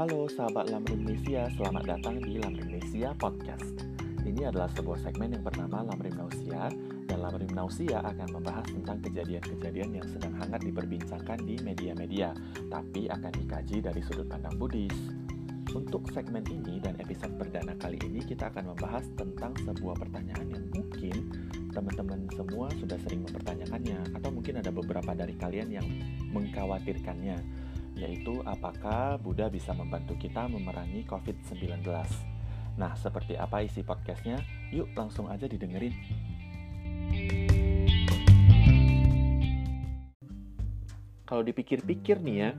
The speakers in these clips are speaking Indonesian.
Halo sahabat Lamrimnesia, selamat datang di Lamrimnesia Podcast. Ini adalah sebuah segmen yang bernama Lamrimnausia dan Lamrimnausia akan membahas tentang kejadian-kejadian yang sedang hangat diperbincangkan di media-media, tapi akan dikaji dari sudut pandang Buddhis. Untuk segmen ini dan episode perdana kali ini kita akan membahas tentang sebuah pertanyaan yang mungkin teman-teman semua sudah sering mempertanyakannya atau mungkin ada beberapa dari kalian yang mengkhawatirkannya yaitu apakah Buddha bisa membantu kita memerangi COVID-19. Nah, seperti apa isi podcastnya? Yuk langsung aja didengerin. Kalau dipikir-pikir nih ya,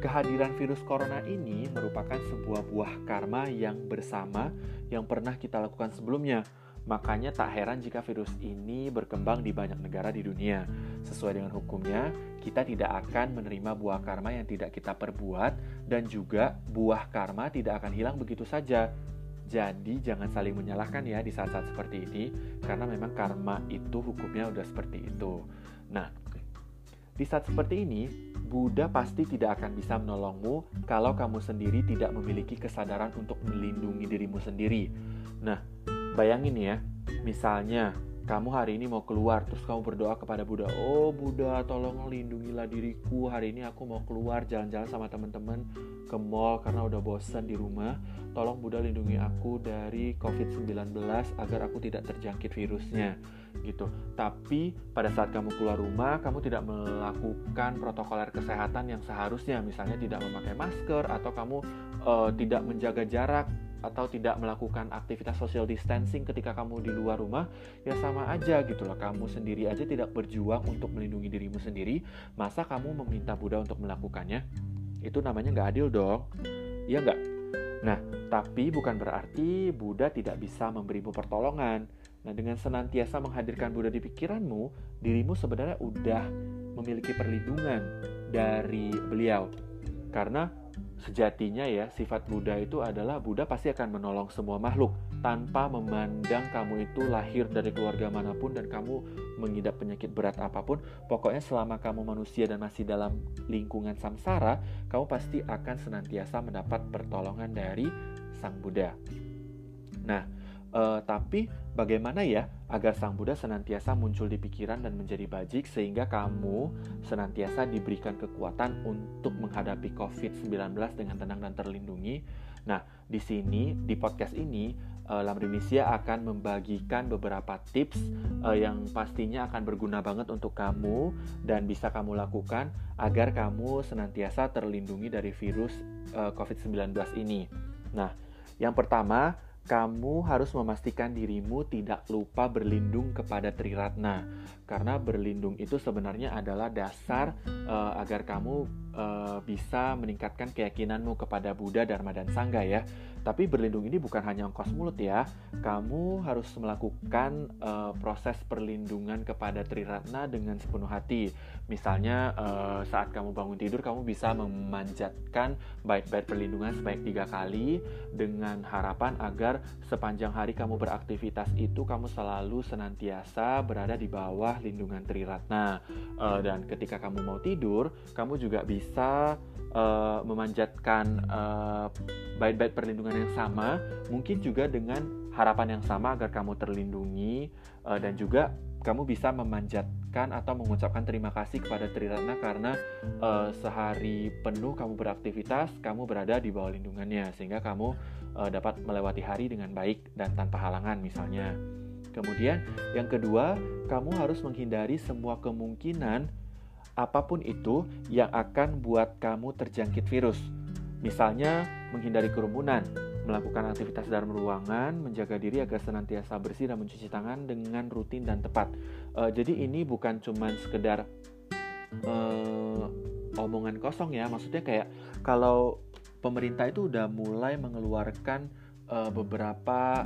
kehadiran virus corona ini merupakan sebuah buah karma yang bersama yang pernah kita lakukan sebelumnya. Makanya tak heran jika virus ini berkembang di banyak negara di dunia. Sesuai dengan hukumnya, kita tidak akan menerima buah karma yang tidak kita perbuat dan juga buah karma tidak akan hilang begitu saja. Jadi jangan saling menyalahkan ya di saat-saat seperti ini karena memang karma itu hukumnya udah seperti itu. Nah, di saat seperti ini, Buddha pasti tidak akan bisa menolongmu kalau kamu sendiri tidak memiliki kesadaran untuk melindungi dirimu sendiri. Nah, bayangin ya, misalnya kamu hari ini mau keluar terus kamu berdoa kepada Buddha oh Buddha tolong lindungilah diriku. Hari ini aku mau keluar jalan-jalan sama teman-teman ke mall karena udah bosan di rumah. Tolong Buddha lindungi aku dari COVID-19 agar aku tidak terjangkit virusnya gitu. Tapi pada saat kamu keluar rumah kamu tidak melakukan protokoler kesehatan yang seharusnya. Misalnya tidak memakai masker atau kamu uh, tidak menjaga jarak atau tidak melakukan aktivitas social distancing ketika kamu di luar rumah ya sama aja gitu loh. Kamu sendiri aja tidak berjuang untuk melindungi dirimu sendiri. Masa kamu meminta Buddha untuk melakukannya? Itu namanya nggak adil dong. Ya nggak? Nah tapi bukan berarti Buddha tidak bisa memberimu pertolongan. Nah dengan senantiasa menghadirkan Buddha di pikiranmu dirimu sebenarnya udah memiliki perlindungan dari beliau. Karena Sejatinya ya, sifat Buddha itu adalah Buddha pasti akan menolong semua makhluk tanpa memandang kamu itu lahir dari keluarga mana pun dan kamu mengidap penyakit berat apa pun. Pokoknya selama kamu manusia dan masih dalam lingkungan samsara, kamu pasti akan senantiasa mendapat pertolongan dari Sang Buddha. Nah, Uh, tapi bagaimana ya agar Sang Buddha senantiasa muncul di pikiran dan menjadi bajik sehingga kamu senantiasa diberikan kekuatan untuk menghadapi COVID-19 dengan tenang dan terlindungi. Nah, di sini di podcast ini uh, Lamrinisia akan membagikan beberapa tips uh, yang pastinya akan berguna banget untuk kamu dan bisa kamu lakukan agar kamu senantiasa terlindungi dari virus uh, COVID-19 ini. Nah, yang pertama kamu harus memastikan dirimu tidak lupa berlindung kepada Triratna. Karena berlindung itu sebenarnya adalah dasar uh, agar kamu uh, bisa meningkatkan keyakinanmu kepada Buddha, Dharma dan Sangha ya. Tapi berlindung ini bukan hanya ongkos mulut ya. Kamu harus melakukan uh, proses perlindungan kepada Triratna dengan sepenuh hati. Misalnya uh, saat kamu bangun tidur kamu bisa memanjatkan bait-bait perlindungan sebaik tiga kali dengan harapan agar sepanjang hari kamu beraktivitas itu kamu selalu senantiasa berada di bawah lindungan Triratna. Uh, dan ketika kamu mau tidur, kamu juga bisa uh, memanjatkan uh, bait-bait perlindungan yang sama, mungkin juga dengan harapan yang sama agar kamu terlindungi uh, dan juga kamu bisa memanjatkan atau mengucapkan terima kasih kepada Triratna karena uh, sehari penuh kamu beraktivitas, kamu berada di bawah lindungannya sehingga kamu uh, dapat melewati hari dengan baik dan tanpa halangan misalnya. Kemudian yang kedua, kamu harus menghindari semua kemungkinan apa pun itu yang akan buat kamu terjangkit virus. Misalnya, menghindari kerumunan, melakukan aktivitas dalam ruangan, menjaga diri agar senantiasa bersih dan mencuci tangan dengan rutin dan tepat. Uh, jadi ini bukan cuma sekedar uh, omongan kosong ya, maksudnya kayak kalau pemerintah itu udah mulai mengeluarkan uh, beberapa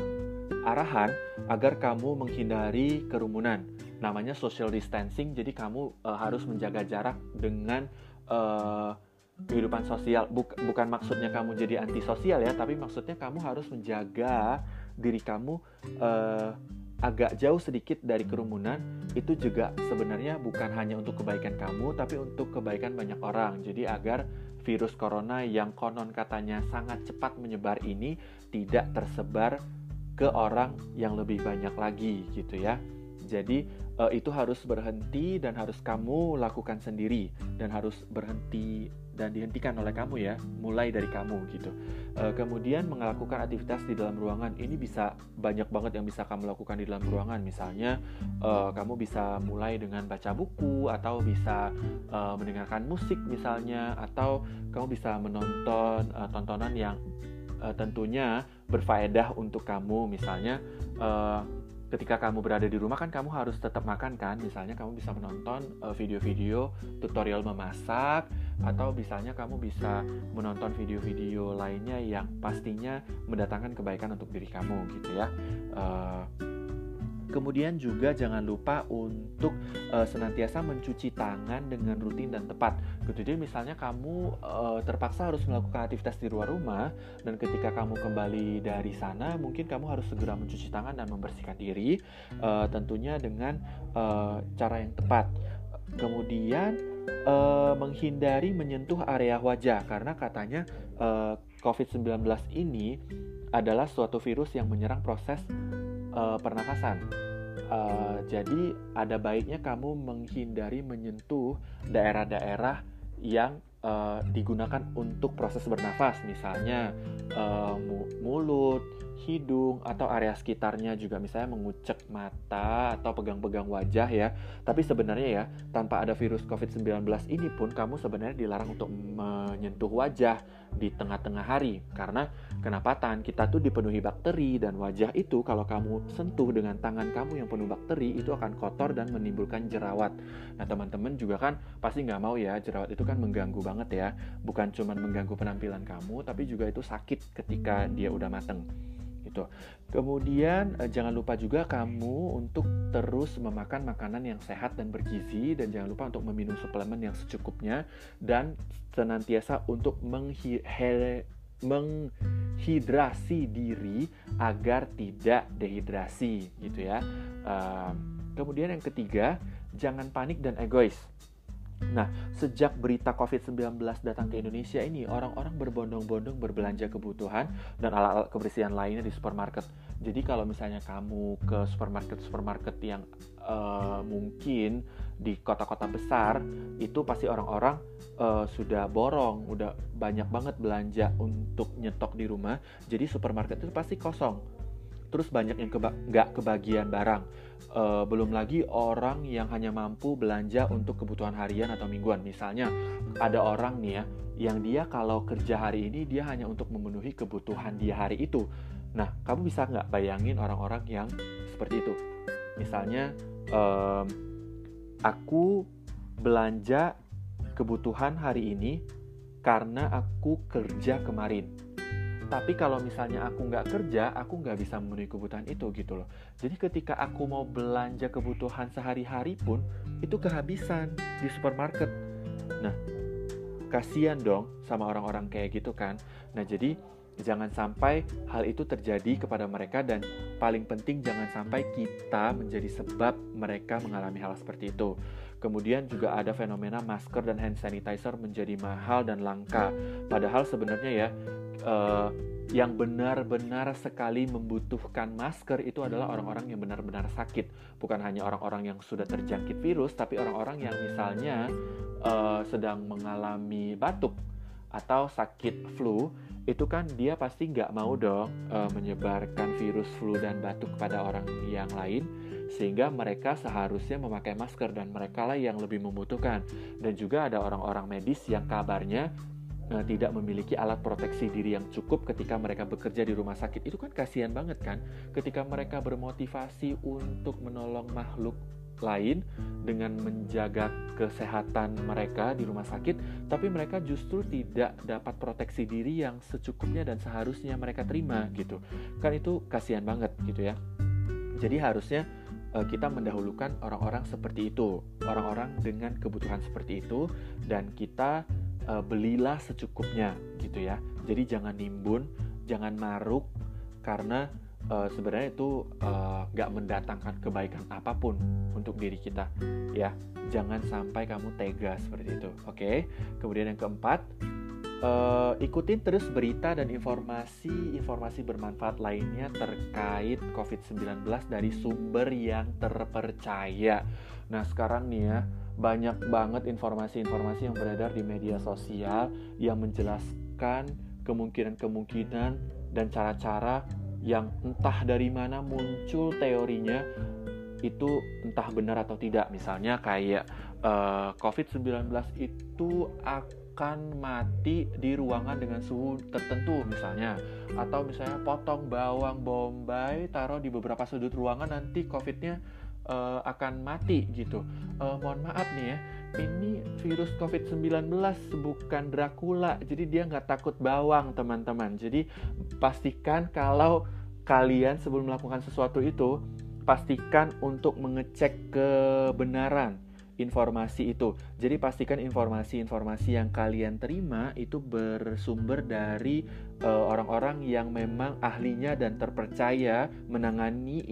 arahan agar kamu menghindari kerumunan. Namanya social distancing jadi kamu uh, harus menjaga jarak dengan uh, kehidupan sosial. Buk, bukan maksudnya kamu jadi antisosial ya tapi maksudnya kamu harus menjaga diri kamu uh, agak jauh sedikit dari kerumunan. Itu juga sebenarnya bukan hanya untuk kebaikan kamu tapi untuk kebaikan banyak orang. Jadi agar virus corona yang konon katanya sangat cepat menyebar ini tidak tersebar ke orang yang lebih banyak lagi gitu ya. Jadi uh, itu harus berhenti dan harus kamu lakukan sendiri dan harus berhenti dan dihentikan oleh kamu ya, mulai dari kamu gitu. Uh, kemudian melakukan aktivitas di dalam ruangan ini bisa banyak banget yang bisa kamu lakukan di dalam ruangan. Misalnya uh, kamu bisa mulai dengan baca buku atau bisa uh, mendengarkan musik misalnya atau kamu bisa menonton uh, tontonan yang uh, tentunya berfaedah untuk kamu misalnya uh, ketika kamu berada di rumah kan kamu harus tetap makan kan misalnya kamu bisa menonton video-video tutorial memasak atau misalnya kamu bisa menonton video-video lainnya yang pastinya mendatangkan kebaikan untuk diri kamu gitu ya uh, Kemudian juga jangan lupa untuk uh, senantiasa mencuci tangan dengan rutin dan tepat. Gitu. Jadi misalnya kamu uh, terpaksa harus melakukan aktivitas di luar rumah dan ketika kamu kembali dari sana mungkin kamu harus segera mencuci tangan dan membersihkan diri uh, tentunya dengan uh, cara yang tepat. Kemudian uh, menghindari menyentuh area wajah karena katanya uh, COVID-19 ini adalah suatu virus yang menyerang proses uh, pernafasan. Uh, jadi ada baiknya kamu menghindari menyentuh daerah-daerah yang uh, digunakan untuk proses bernafas, misalnya uh, mulut, hidung atau area sekitarnya juga misalnya mengucek mata atau pegang-pegang wajah ya. Tapi sebenarnya ya, tanpa ada virus COVID-19 ini pun kamu sebenarnya dilarang untuk menyentuh wajah di tengah-tengah hari karena kenapa tangan kita tuh dipenuhi bakteri dan wajah itu kalau kamu sentuh dengan tangan kamu yang penuh bakteri itu akan kotor dan menimbulkan jerawat. Nah teman-teman juga kan pasti nggak mau ya jerawat itu kan mengganggu banget ya, bukan cuma mengganggu penampilan kamu tapi juga itu sakit ketika dia udah mateng gitu. Kemudian eh, jangan lupa juga kamu untuk terus memakan makanan yang sehat dan bergizi dan jangan lupa untuk meminum suplemen yang secukupnya dan senantiasa untuk menghidrasi diri agar tidak dehidrasi gitu ya. Kemudian yang ketiga, jangan panik dan egois. Nah, sejak berita COVID-19 datang ke Indonesia ini, orang-orang berbondong-bondong berbelanja kebutuhan dan alat-alat kebersihan lainnya di supermarket. Jadi kalau misalnya kamu ke supermarket-supermarket yang uh, mungkin di kota-kota besar, itu pasti orang-orang uh, sudah borong, udah banyak banget belanja untuk nyetok di rumah. Jadi supermarket itu pasti kosong terus banyak yang keba nggak kebagian barang. Uh, belum lagi orang yang hanya mampu belanja untuk kebutuhan harian atau mingguan. Misalnya ada orang nih ya, yang dia kalau kerja hari ini dia hanya untuk memenuhi kebutuhan dia hari itu. Nah, kamu bisa nggak bayangin orang-orang yang seperti itu? Misalnya, um, aku belanja kebutuhan hari ini karena aku kerja kemarin tapi kalau misalnya aku nggak kerja, aku nggak bisa memenuhi kebutuhan itu gitu loh. Jadi ketika aku mau belanja kebutuhan sehari-hari pun, itu kehabisan di supermarket. Nah, kasihan dong sama orang-orang kayak gitu kan. Nah, jadi jangan sampai hal itu terjadi kepada mereka dan paling penting jangan sampai kita menjadi sebab mereka mengalami hal seperti itu. Kemudian juga ada fenomena masker dan hand sanitizer menjadi mahal dan langka. Padahal sebenarnya ya uh, yang benar-benar sekali membutuhkan masker itu adalah orang-orang yang benar-benar sakit, bukan hanya orang-orang yang sudah terjangkit virus, tapi orang-orang yang misalnya uh, sedang mengalami batuk atau sakit flu, itu kan dia pasti nggak mau dong uh, menyebarkan virus flu dan batuk kepada orang yang lain, sehingga mereka seharusnya memakai masker dan mereka lah yang lebih membutuhkan. Dan juga ada orang-orang medis yang kabarnya tidak memiliki alat proteksi diri yang cukup ketika mereka bekerja di rumah sakit. Itu kan kasihan banget kan? Ketika mereka bermotivasi untuk menolong makhluk lain dengan menjaga kesehatan mereka di rumah sakit tapi mereka justru tidak dapat proteksi diri yang secukupnya dan seharusnya mereka terima gitu. Kan itu kasihan banget gitu ya. Jadi harusnya uh, kita mendahulukan orang-orang seperti itu. Orang-orang dengan kebutuhan seperti itu dan kita uh, belilah secukupnya gitu ya. Jadi jangan nimbun, jangan maruk karena uh, sebenarnya itu nggak uh, mendatangkan kebaikan apa pun untuk diri kita ya jangan sampai kamu tega seperti itu oke okay? kemudian yang keempat uh, ikutin terus berita dan informasi-informasi bermanfaat lainnya terkait COVID-19 dari sumber yang terpercaya. Nah, sekarang nih ya, banyak banget informasi-informasi yang beredar di media sosial yang menjelaskan kemungkinan-kemungkinan dan cara-cara yang entah dari mana muncul teorinya itu entah benar atau tidak. Misalnya kayak uh, eh, COVID-19 itu akan mati di ruangan dengan suhu tertentu misalnya. Atau misalnya potong bawang bombay taruh di beberapa sudut ruangan nanti COVID-nya uh, akan mati gitu. Uh, mohon maaf nih ya, ini virus COVID-19 bukan Dracula, jadi dia nggak takut bawang teman-teman. Jadi pastikan kalau kalian sebelum melakukan sesuatu itu pastikan untuk mengecek kebenaran informasi itu. Jadi pastikan informasi-informasi yang kalian terima itu bersumber dari eh, orang-orang uh, yang memang ahlinya dan terpercaya menangani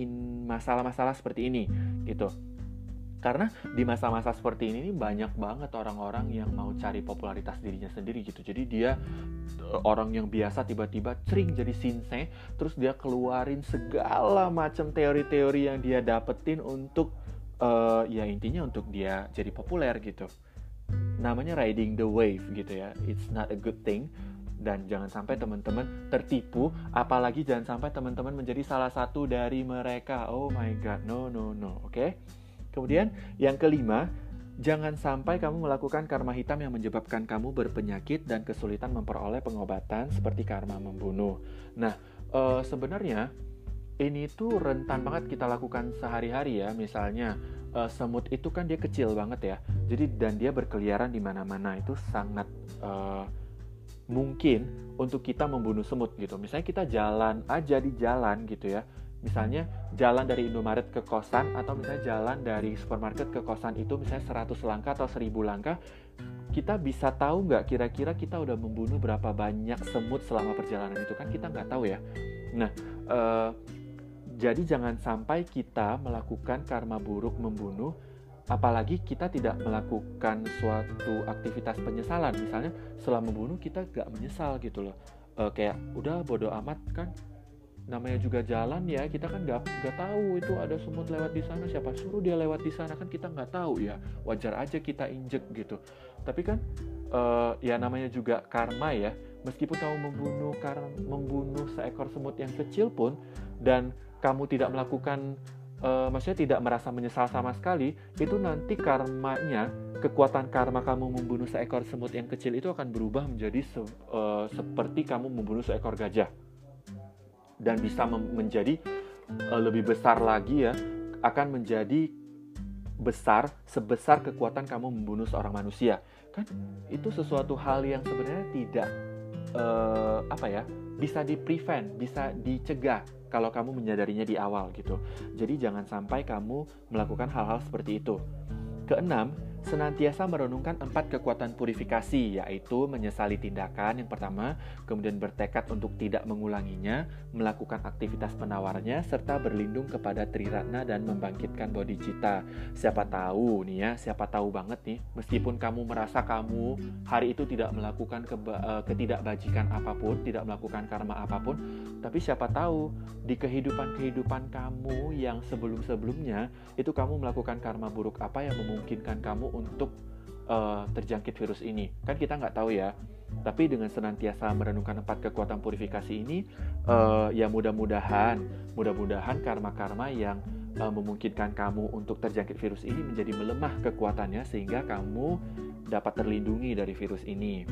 masalah-masalah seperti ini gitu. Karena di masa-masa seperti ini banyak banget orang-orang yang mau cari popularitas dirinya sendiri gitu. Jadi dia eh, orang yang biasa tiba-tiba sering jadi sinse, terus dia keluarin segala macam teori-teori yang dia dapetin untuk uh, ya intinya untuk dia jadi populer gitu. Namanya riding the wave gitu ya. It's not a good thing dan jangan sampai teman-teman tertipu apalagi jangan sampai teman-teman menjadi salah satu dari mereka oh my god no no no oke okay? kemudian yang kelima jangan sampai kamu melakukan karma hitam yang menyebabkan kamu berpenyakit dan kesulitan memperoleh pengobatan seperti karma membunuh nah e, sebenarnya ini tuh rentan banget kita lakukan sehari-hari ya. Misalnya uh, semut itu kan dia kecil banget ya. Jadi dan dia berkeliaran di mana-mana itu sangat uh, mungkin untuk kita membunuh semut gitu. Misalnya kita jalan aja di jalan gitu ya. Misalnya jalan dari Indomaret ke kosan atau misalnya jalan dari supermarket ke kosan itu misalnya 100 langkah atau 1000 langkah kita bisa tahu nggak kira-kira kita udah membunuh berapa banyak semut selama perjalanan itu kan kita nggak tahu ya. Nah, uh, jadi jangan sampai kita melakukan karma buruk membunuh apalagi kita tidak melakukan suatu aktivitas penyesalan. Misalnya setelah membunuh kita gak menyesal gitu loh. E, kayak udah bodoh amat kan. Namanya juga jalan ya kita kan gak, gak tahu itu ada semut lewat di sana siapa suruh dia lewat di sana kan kita nggak tahu ya. Wajar aja kita injek gitu. Tapi kan e, ya namanya juga karma ya. Meskipun kamu membunuh karena membunuh seekor semut yang kecil pun dan kamu tidak melakukan uh, maksudnya tidak merasa menyesal sama sekali, itu nanti karmanya, kekuatan karma kamu membunuh seekor semut yang kecil itu akan berubah menjadi se uh, seperti kamu membunuh seekor gajah. Dan bisa menjadi uh, lebih besar lagi ya, akan menjadi besar sebesar kekuatan kamu membunuh seorang manusia. Kan itu sesuatu hal yang sebenarnya tidak uh, apa ya, bisa di prevent, bisa dicegah kalau kamu menyadarinya di awal gitu. Jadi jangan sampai kamu melakukan hal-hal seperti itu. Keenam, senantiasa merenungkan empat kekuatan purifikasi, yaitu menyesali tindakan yang pertama, kemudian bertekad untuk tidak mengulanginya, melakukan aktivitas penawarnya, serta berlindung kepada Triratna dan membangkitkan bodhicitta. Siapa tahu nih ya, siapa tahu banget nih, meskipun kamu merasa kamu hari itu tidak melakukan eh, ketidakbajikan apa pun, tidak melakukan karma apa pun, tapi siapa tahu di kehidupan-kehidupan kamu yang sebelum-sebelumnya itu kamu melakukan karma buruk apa yang memungkinkan kamu untuk uh, terjangkit virus ini. Kan kita nggak tahu ya. Tapi dengan senantiasa merenungkan empat kekuatan purifikasi ini, uh, ya mudah-mudahan, mudah-mudahan karma-karma yang uh, memungkinkan kamu untuk terjangkit virus ini menjadi melemah kekuatannya sehingga kamu dapat terlindungi dari virus ini.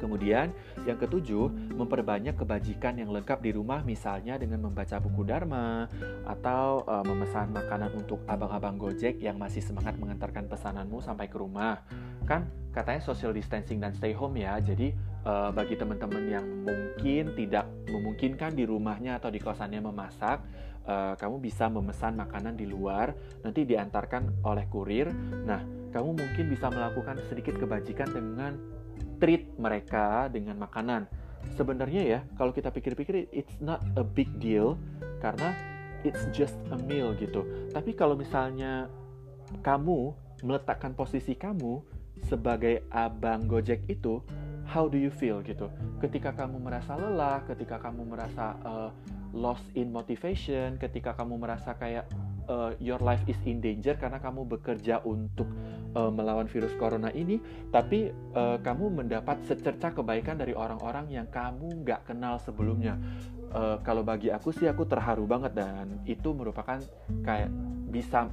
Kemudian, yang ketujuh, memperbanyak kebajikan yang lengkap di rumah misalnya dengan membaca buku Dharma atau e, memesan makanan untuk abang-abang Gojek yang masih semangat mengantarkan pesananmu sampai ke rumah. Kan katanya social distancing dan stay home ya. Jadi e, bagi teman-teman yang mungkin tidak memungkinkan di rumahnya atau di kosannya memasak, e, kamu bisa memesan makanan di luar, nanti diantarkan oleh kurir. Nah, kamu mungkin bisa melakukan sedikit kebajikan dengan treat mereka dengan makanan. sebenarnya ya kalau kita pikir-pikir it's not a big deal karena it's just a meal gitu. Tapi kalau misalnya kamu meletakkan posisi kamu sebagai abang Gojek itu, how do you feel gitu? Ketika kamu merasa lelah, ketika kamu merasa uh, lost in motivation, ketika kamu merasa kayak uh, your life is in danger karena kamu bekerja untuk uh, melawan virus corona ini, tapi uh, kamu mendapat secerca kebaikan dari orang-orang yang kamu nggak kenal sebelumnya. Uh, kalau bagi aku sih aku terharu banget dan itu merupakan kayak bisa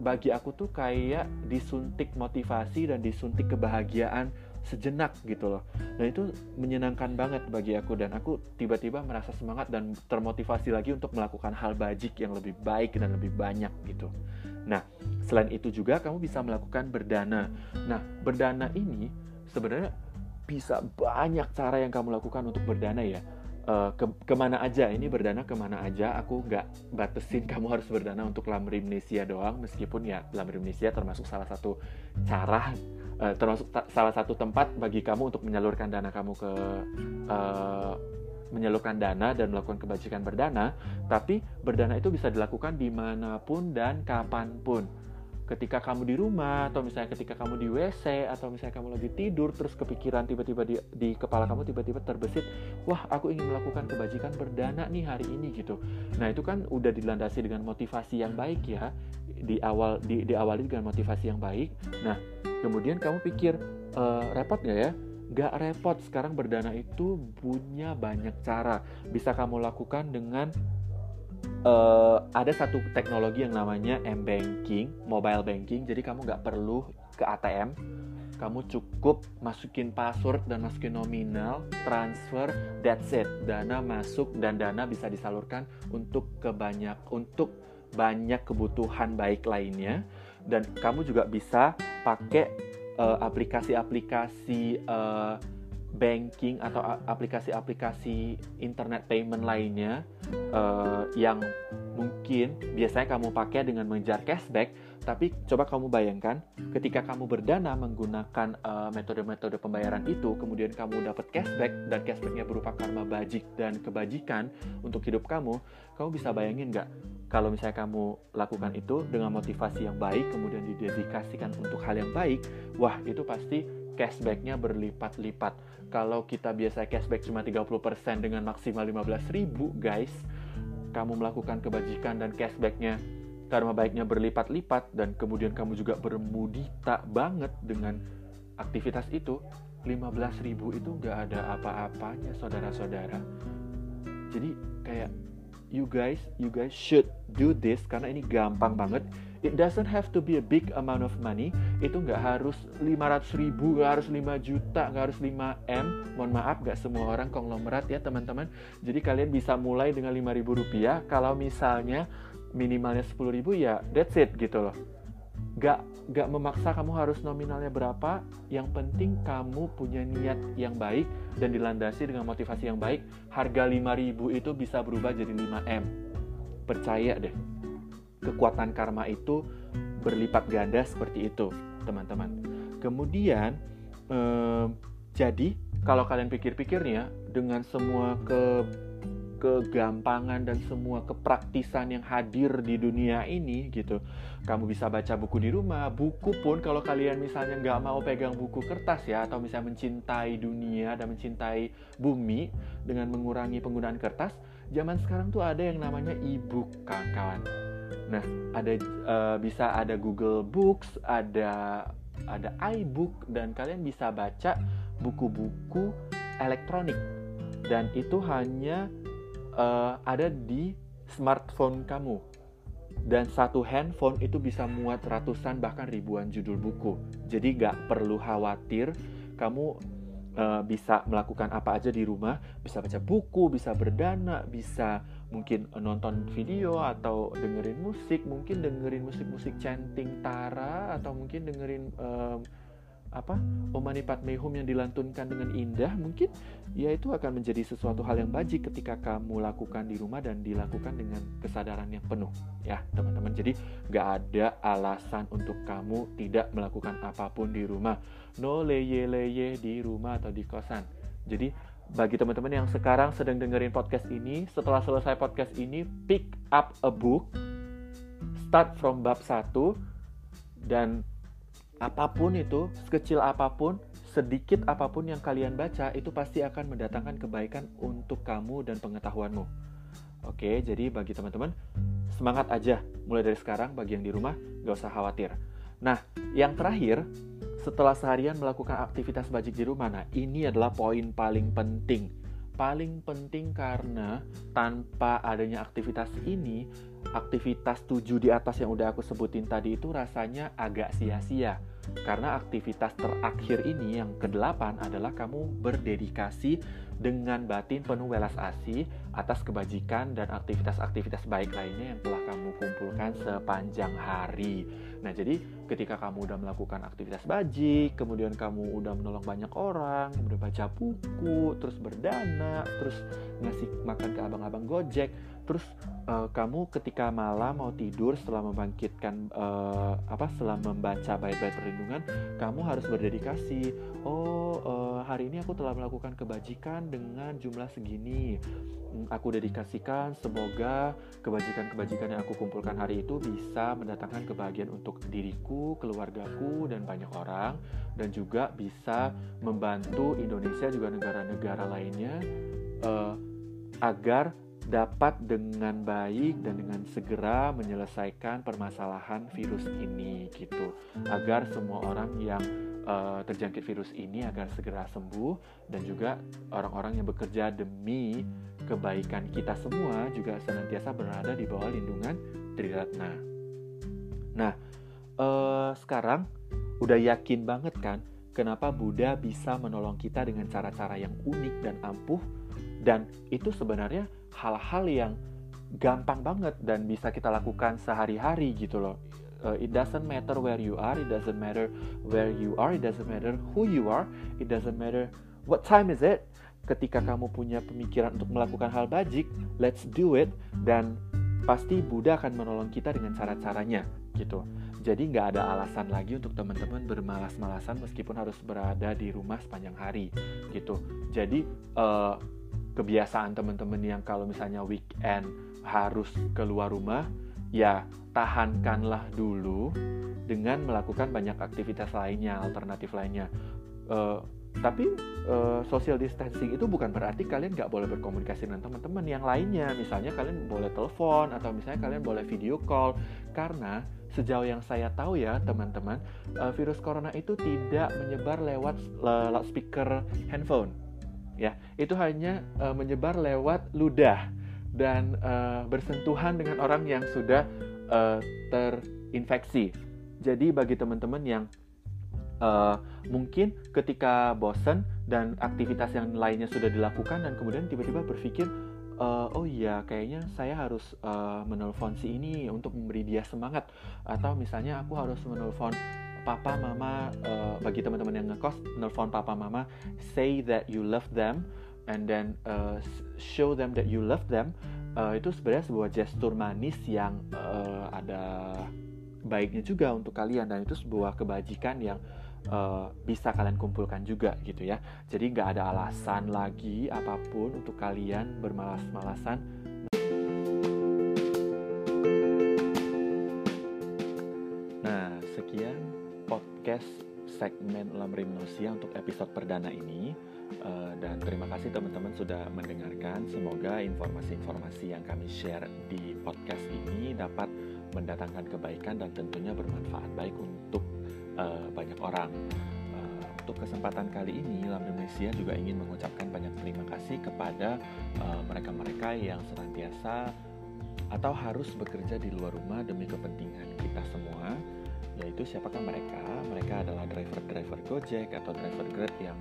bagi aku tuh kayak disuntik motivasi dan disuntik kebahagiaan sejenak gitu loh. Nah itu menyenangkan banget bagi aku dan aku tiba-tiba merasa semangat dan termotivasi lagi untuk melakukan hal bajik yang lebih baik dan lebih banyak gitu. Nah selain itu juga kamu bisa melakukan berdana. Nah berdana ini sebenarnya bisa banyak cara yang kamu lakukan untuk berdana ya uh, ke ke mana aja ini berdana ke mana aja aku nggak batasin kamu harus berdana untuk Lamrimnesia doang meskipun ya Lamrimnesia termasuk salah satu cara uh, termasuk salah satu tempat bagi kamu untuk menyalurkan dana kamu ke uh, menyalurkan dana dan melakukan kebajikan berdana tapi berdana itu bisa dilakukan di mana pun dan kapan pun ketika kamu di rumah atau misalnya ketika kamu di WC atau misalnya kamu lagi tidur terus kepikiran tiba-tiba di, di kepala kamu tiba-tiba terbesit wah aku ingin melakukan kebajikan berdana nih hari ini gitu. Nah itu kan udah dilandasi dengan motivasi yang baik ya. Di awal di diawali dengan motivasi yang baik. Nah kemudian kamu pikir e, repot nggak ya? Gak repot, sekarang berdana itu punya banyak cara. Bisa kamu lakukan dengan uh, ada satu teknologi yang namanya m-banking, mobile banking. Jadi kamu nggak perlu ke ATM, kamu cukup masukin password dan masukin nominal, transfer, that's it. Dana masuk dan dana bisa disalurkan untuk ke banyak untuk banyak kebutuhan baik lainnya dan kamu juga bisa pakai uh, aplikasi-aplikasi uh, banking atau aplikasi-aplikasi internet payment lainnya uh, yang mungkin biasanya kamu pakai dengan mengejar cashback, tapi coba kamu bayangkan ketika kamu berdana menggunakan uh, metode-metode pembayaran itu, kemudian kamu dapat cashback dan cashbacknya berupa karma bajik dan kebajikan untuk hidup kamu, kamu bisa bayangin nggak? Kalau misalnya kamu lakukan itu dengan motivasi yang baik, kemudian didedikasikan untuk hal yang baik, wah itu pasti cashbacknya berlipat-lipat. Kalau kita biasa cashback cuma 30% dengan maksimal 15.000 guys, kamu melakukan kebajikan dan cashbacknya karma baiknya berlipat-lipat dan kemudian kamu juga bermudita banget dengan aktivitas itu, 15.000 itu nggak ada apa-apanya saudara-saudara. Jadi kayak you guys, you guys should do this karena ini gampang banget it doesn't have to be a big amount of money. Itu nggak harus 500 ribu nggak harus 5 juta nggak harus 5 M. Mohon maaf nggak semua orang konglomerat ya teman-teman. Jadi kalian bisa mulai dengan 5 ribu rupiah. Kalau misalnya minimalnya 10 ribu ya that's it gitu loh. Nggak nggak memaksa kamu harus nominalnya berapa. Yang penting kamu punya niat yang baik dan dilandasi dengan motivasi yang baik. Harga 5000 itu bisa berubah jadi 5M percaya deh kekuatan karma itu berlipat ganda seperti itu, teman-teman. Kemudian, eh, jadi kalau kalian pikir-pikir nih ya, dengan semua ke kegampangan dan semua kepraktisan yang hadir di dunia ini gitu. Kamu bisa baca buku di rumah, buku pun kalau kalian misalnya nggak mau pegang buku kertas ya, atau misalnya mencintai dunia dan mencintai bumi dengan mengurangi penggunaan kertas, zaman sekarang tuh ada yang namanya e-book kawan-kawan Nah, ada uh, bisa ada Google Books, ada ada iBook dan kalian bisa baca buku-buku elektronik. Dan itu hanya uh, ada di smartphone kamu. Dan satu handphone itu bisa muat ratusan bahkan ribuan judul buku. Jadi nggak perlu khawatir kamu uh, bisa melakukan apa aja di rumah. Bisa baca buku bisa berdana bisa mungkin nonton video atau dengerin musik, mungkin dengerin musik-musik chanting Tara atau mungkin dengerin um, apa Om Padme Hum yang dilantunkan dengan indah mungkin ya itu akan menjadi sesuatu hal yang bajik ketika kamu lakukan di rumah dan dilakukan dengan kesadaran yang penuh ya teman-teman. Jadi nggak ada alasan untuk kamu tidak melakukan apa pun di rumah. No leye leye di rumah atau di kosan. Jadi bagi teman-teman yang sekarang sedang dengerin podcast ini, setelah selesai podcast ini, pick up a book, start from bab 1, dan apa pun itu, sekecil apa pun, sedikit apa pun yang kalian baca, itu pasti akan mendatangkan kebaikan untuk kamu dan pengetahuanmu. Oke, jadi bagi teman-teman, semangat aja mulai dari sekarang bagi yang di rumah, gak usah khawatir. Nah, yang terakhir, setelah seharian melakukan aktivitas bajik di rumah, nah ini adalah poin paling penting. Paling penting karena tanpa adanya aktivitas ini, aktivitas tujuh di atas yang udah aku sebutin tadi itu rasanya agak sia-sia. Karena aktivitas terakhir ini yang kedelapan adalah kamu berdedikasi dengan batin penuh welas asih atas kebajikan dan aktivitas-aktivitas baik lainnya yang telah kamu kumpulkan sepanjang hari. Nah, jadi ketika kamu udah melakukan aktivitas bajik, kemudian kamu udah menolong banyak orang, udah baca buku, terus berdana, terus ngasih makan ke abang-abang Gojek, terus uh, kamu ketika malam mau tidur setelah membangkitkan uh, apa setelah membaca bait-bait perlindungan, kamu harus berdedikasi. Oh, uh, hari ini aku telah melakukan kebajikan dengan jumlah segini aku dedikasikan semoga kebajikan-kebajikan yang aku kumpulkan hari itu bisa mendatangkan kebahagiaan untuk diriku, keluargaku, dan banyak orang dan juga bisa membantu Indonesia juga negara-negara lainnya uh, agar dapat dengan baik dan dengan segera menyelesaikan permasalahan virus ini gitu agar semua orang yang uh, terjangkit virus ini agar segera sembuh dan juga orang-orang yang bekerja demi kebaikan kita semua juga senantiasa berada di bawah lindungan Triratna. Nah, uh, sekarang udah yakin banget kan kenapa Buddha bisa menolong kita dengan cara-cara yang unik dan ampuh dan itu sebenarnya hal-hal yang gampang banget dan bisa kita lakukan sehari-hari gitu loh. Uh, it doesn't matter where you are, it doesn't matter where you are, it doesn't matter who you are, it doesn't matter what time is it ketika kamu punya pemikiran untuk melakukan hal bajik, let's do it dan pasti Buddha akan menolong kita dengan cara-caranya gitu. Jadi nggak ada alasan lagi untuk teman-teman bermalas-malasan meskipun harus berada di rumah sepanjang hari gitu. Jadi uh, kebiasaan teman-teman yang kalau misalnya weekend harus keluar rumah, ya tahankanlah dulu dengan melakukan banyak aktivitas lainnya, alternatif lainnya. Uh, tapi uh, social distancing itu bukan berarti kalian nggak boleh berkomunikasi dengan teman-teman yang lainnya. Misalnya kalian boleh telepon atau misalnya kalian boleh video call. Karena sejauh yang saya tahu ya teman-teman, uh, virus corona itu tidak menyebar lewat uh, loudspeaker handphone. Ya, itu hanya uh, menyebar lewat ludah dan uh, bersentuhan dengan orang yang sudah uh, terinfeksi. Jadi bagi teman-teman yang uh, mungkin ketika bosen dan aktivitas yang lainnya sudah dilakukan dan kemudian tiba-tiba berpikir uh, oh iya kayaknya saya harus uh, menelpon si ini untuk memberi dia semangat. Atau misalnya aku harus menelpon papa mama uh, bagi teman-teman yang ngekos menelpon papa mama say that you love them and then uh, show them that you love them. Uh, itu sebenarnya sebuah gestur manis yang uh, ada baiknya juga untuk kalian dan itu sebuah kebajikan yang uh, bisa kalian kumpulkan juga gitu ya. Jadi nggak ada alasan lagi apa pun untuk kalian bermalas-malasan. Nah, sekian podcast segmen Lamri Manusia untuk episode perdana ini. Uh, dan terima kasih teman-teman sudah mendengarkan. Semoga informasi-informasi yang kami share di podcast ini dapat mendatangkan kebaikan dan tentunya bermanfaat baik untuk uh, banyak orang. Uh, untuk kesempatan kali ini, Lam Indonesia juga ingin mengucapkan banyak terima kasih kepada eh, mereka-mereka uh, yang senantiasa atau harus bekerja di luar rumah demi kepentingan kita semua. Yaitu siapakah mereka? Mereka adalah driver-driver Gojek atau driver Grab yang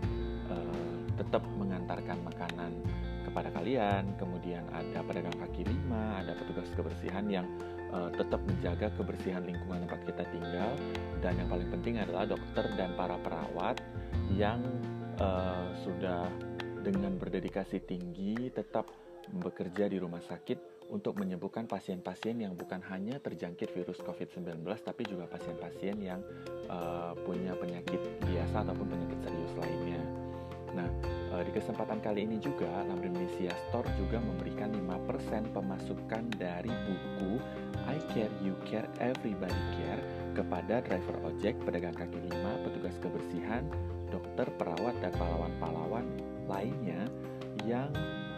uh, tetap mengantarkan makanan kepada kalian. Kemudian ada pedagang kaki lima, ada petugas kebersihan yang uh, tetap menjaga kebersihan lingkungan tempat kita tinggal dan yang paling penting adalah dokter dan para perawat yang uh, sudah dengan berdedikasi tinggi tetap bekerja di rumah sakit untuk menyembuhkan pasien-pasien yang bukan hanya terjangkit virus COVID-19 tapi juga pasien-pasien yang uh, punya penyakit biasa ataupun penyakit serius lainnya. Nah, di kesempatan kali ini juga, Lamri Indonesia Store juga memberikan 5% pemasukan dari buku I Care You Care Everybody Care kepada driver ojek, pedagang kaki lima, petugas kebersihan, dokter, perawat, dan pahlawan-pahlawan lainnya yang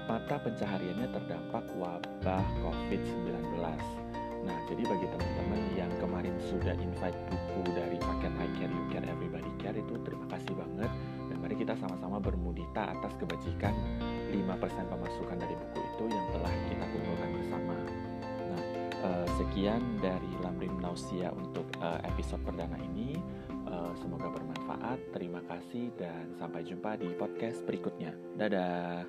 mata pencahariannya terdampak wabah COVID-19. Nah, jadi bagi teman-teman yang kemarin sudah invite buku dari paket I Care You Care Everybody Care itu terima kasih banget mari kita sama-sama bermudita atas kebajikan 5% pemasukan dari buku itu yang telah kita kumpulkan bersama. Nah, eh, sekian dari Lamrim Nausia untuk eh, episode perdana ini. Eh, semoga bermanfaat. Terima kasih dan sampai jumpa di podcast berikutnya. Dadah.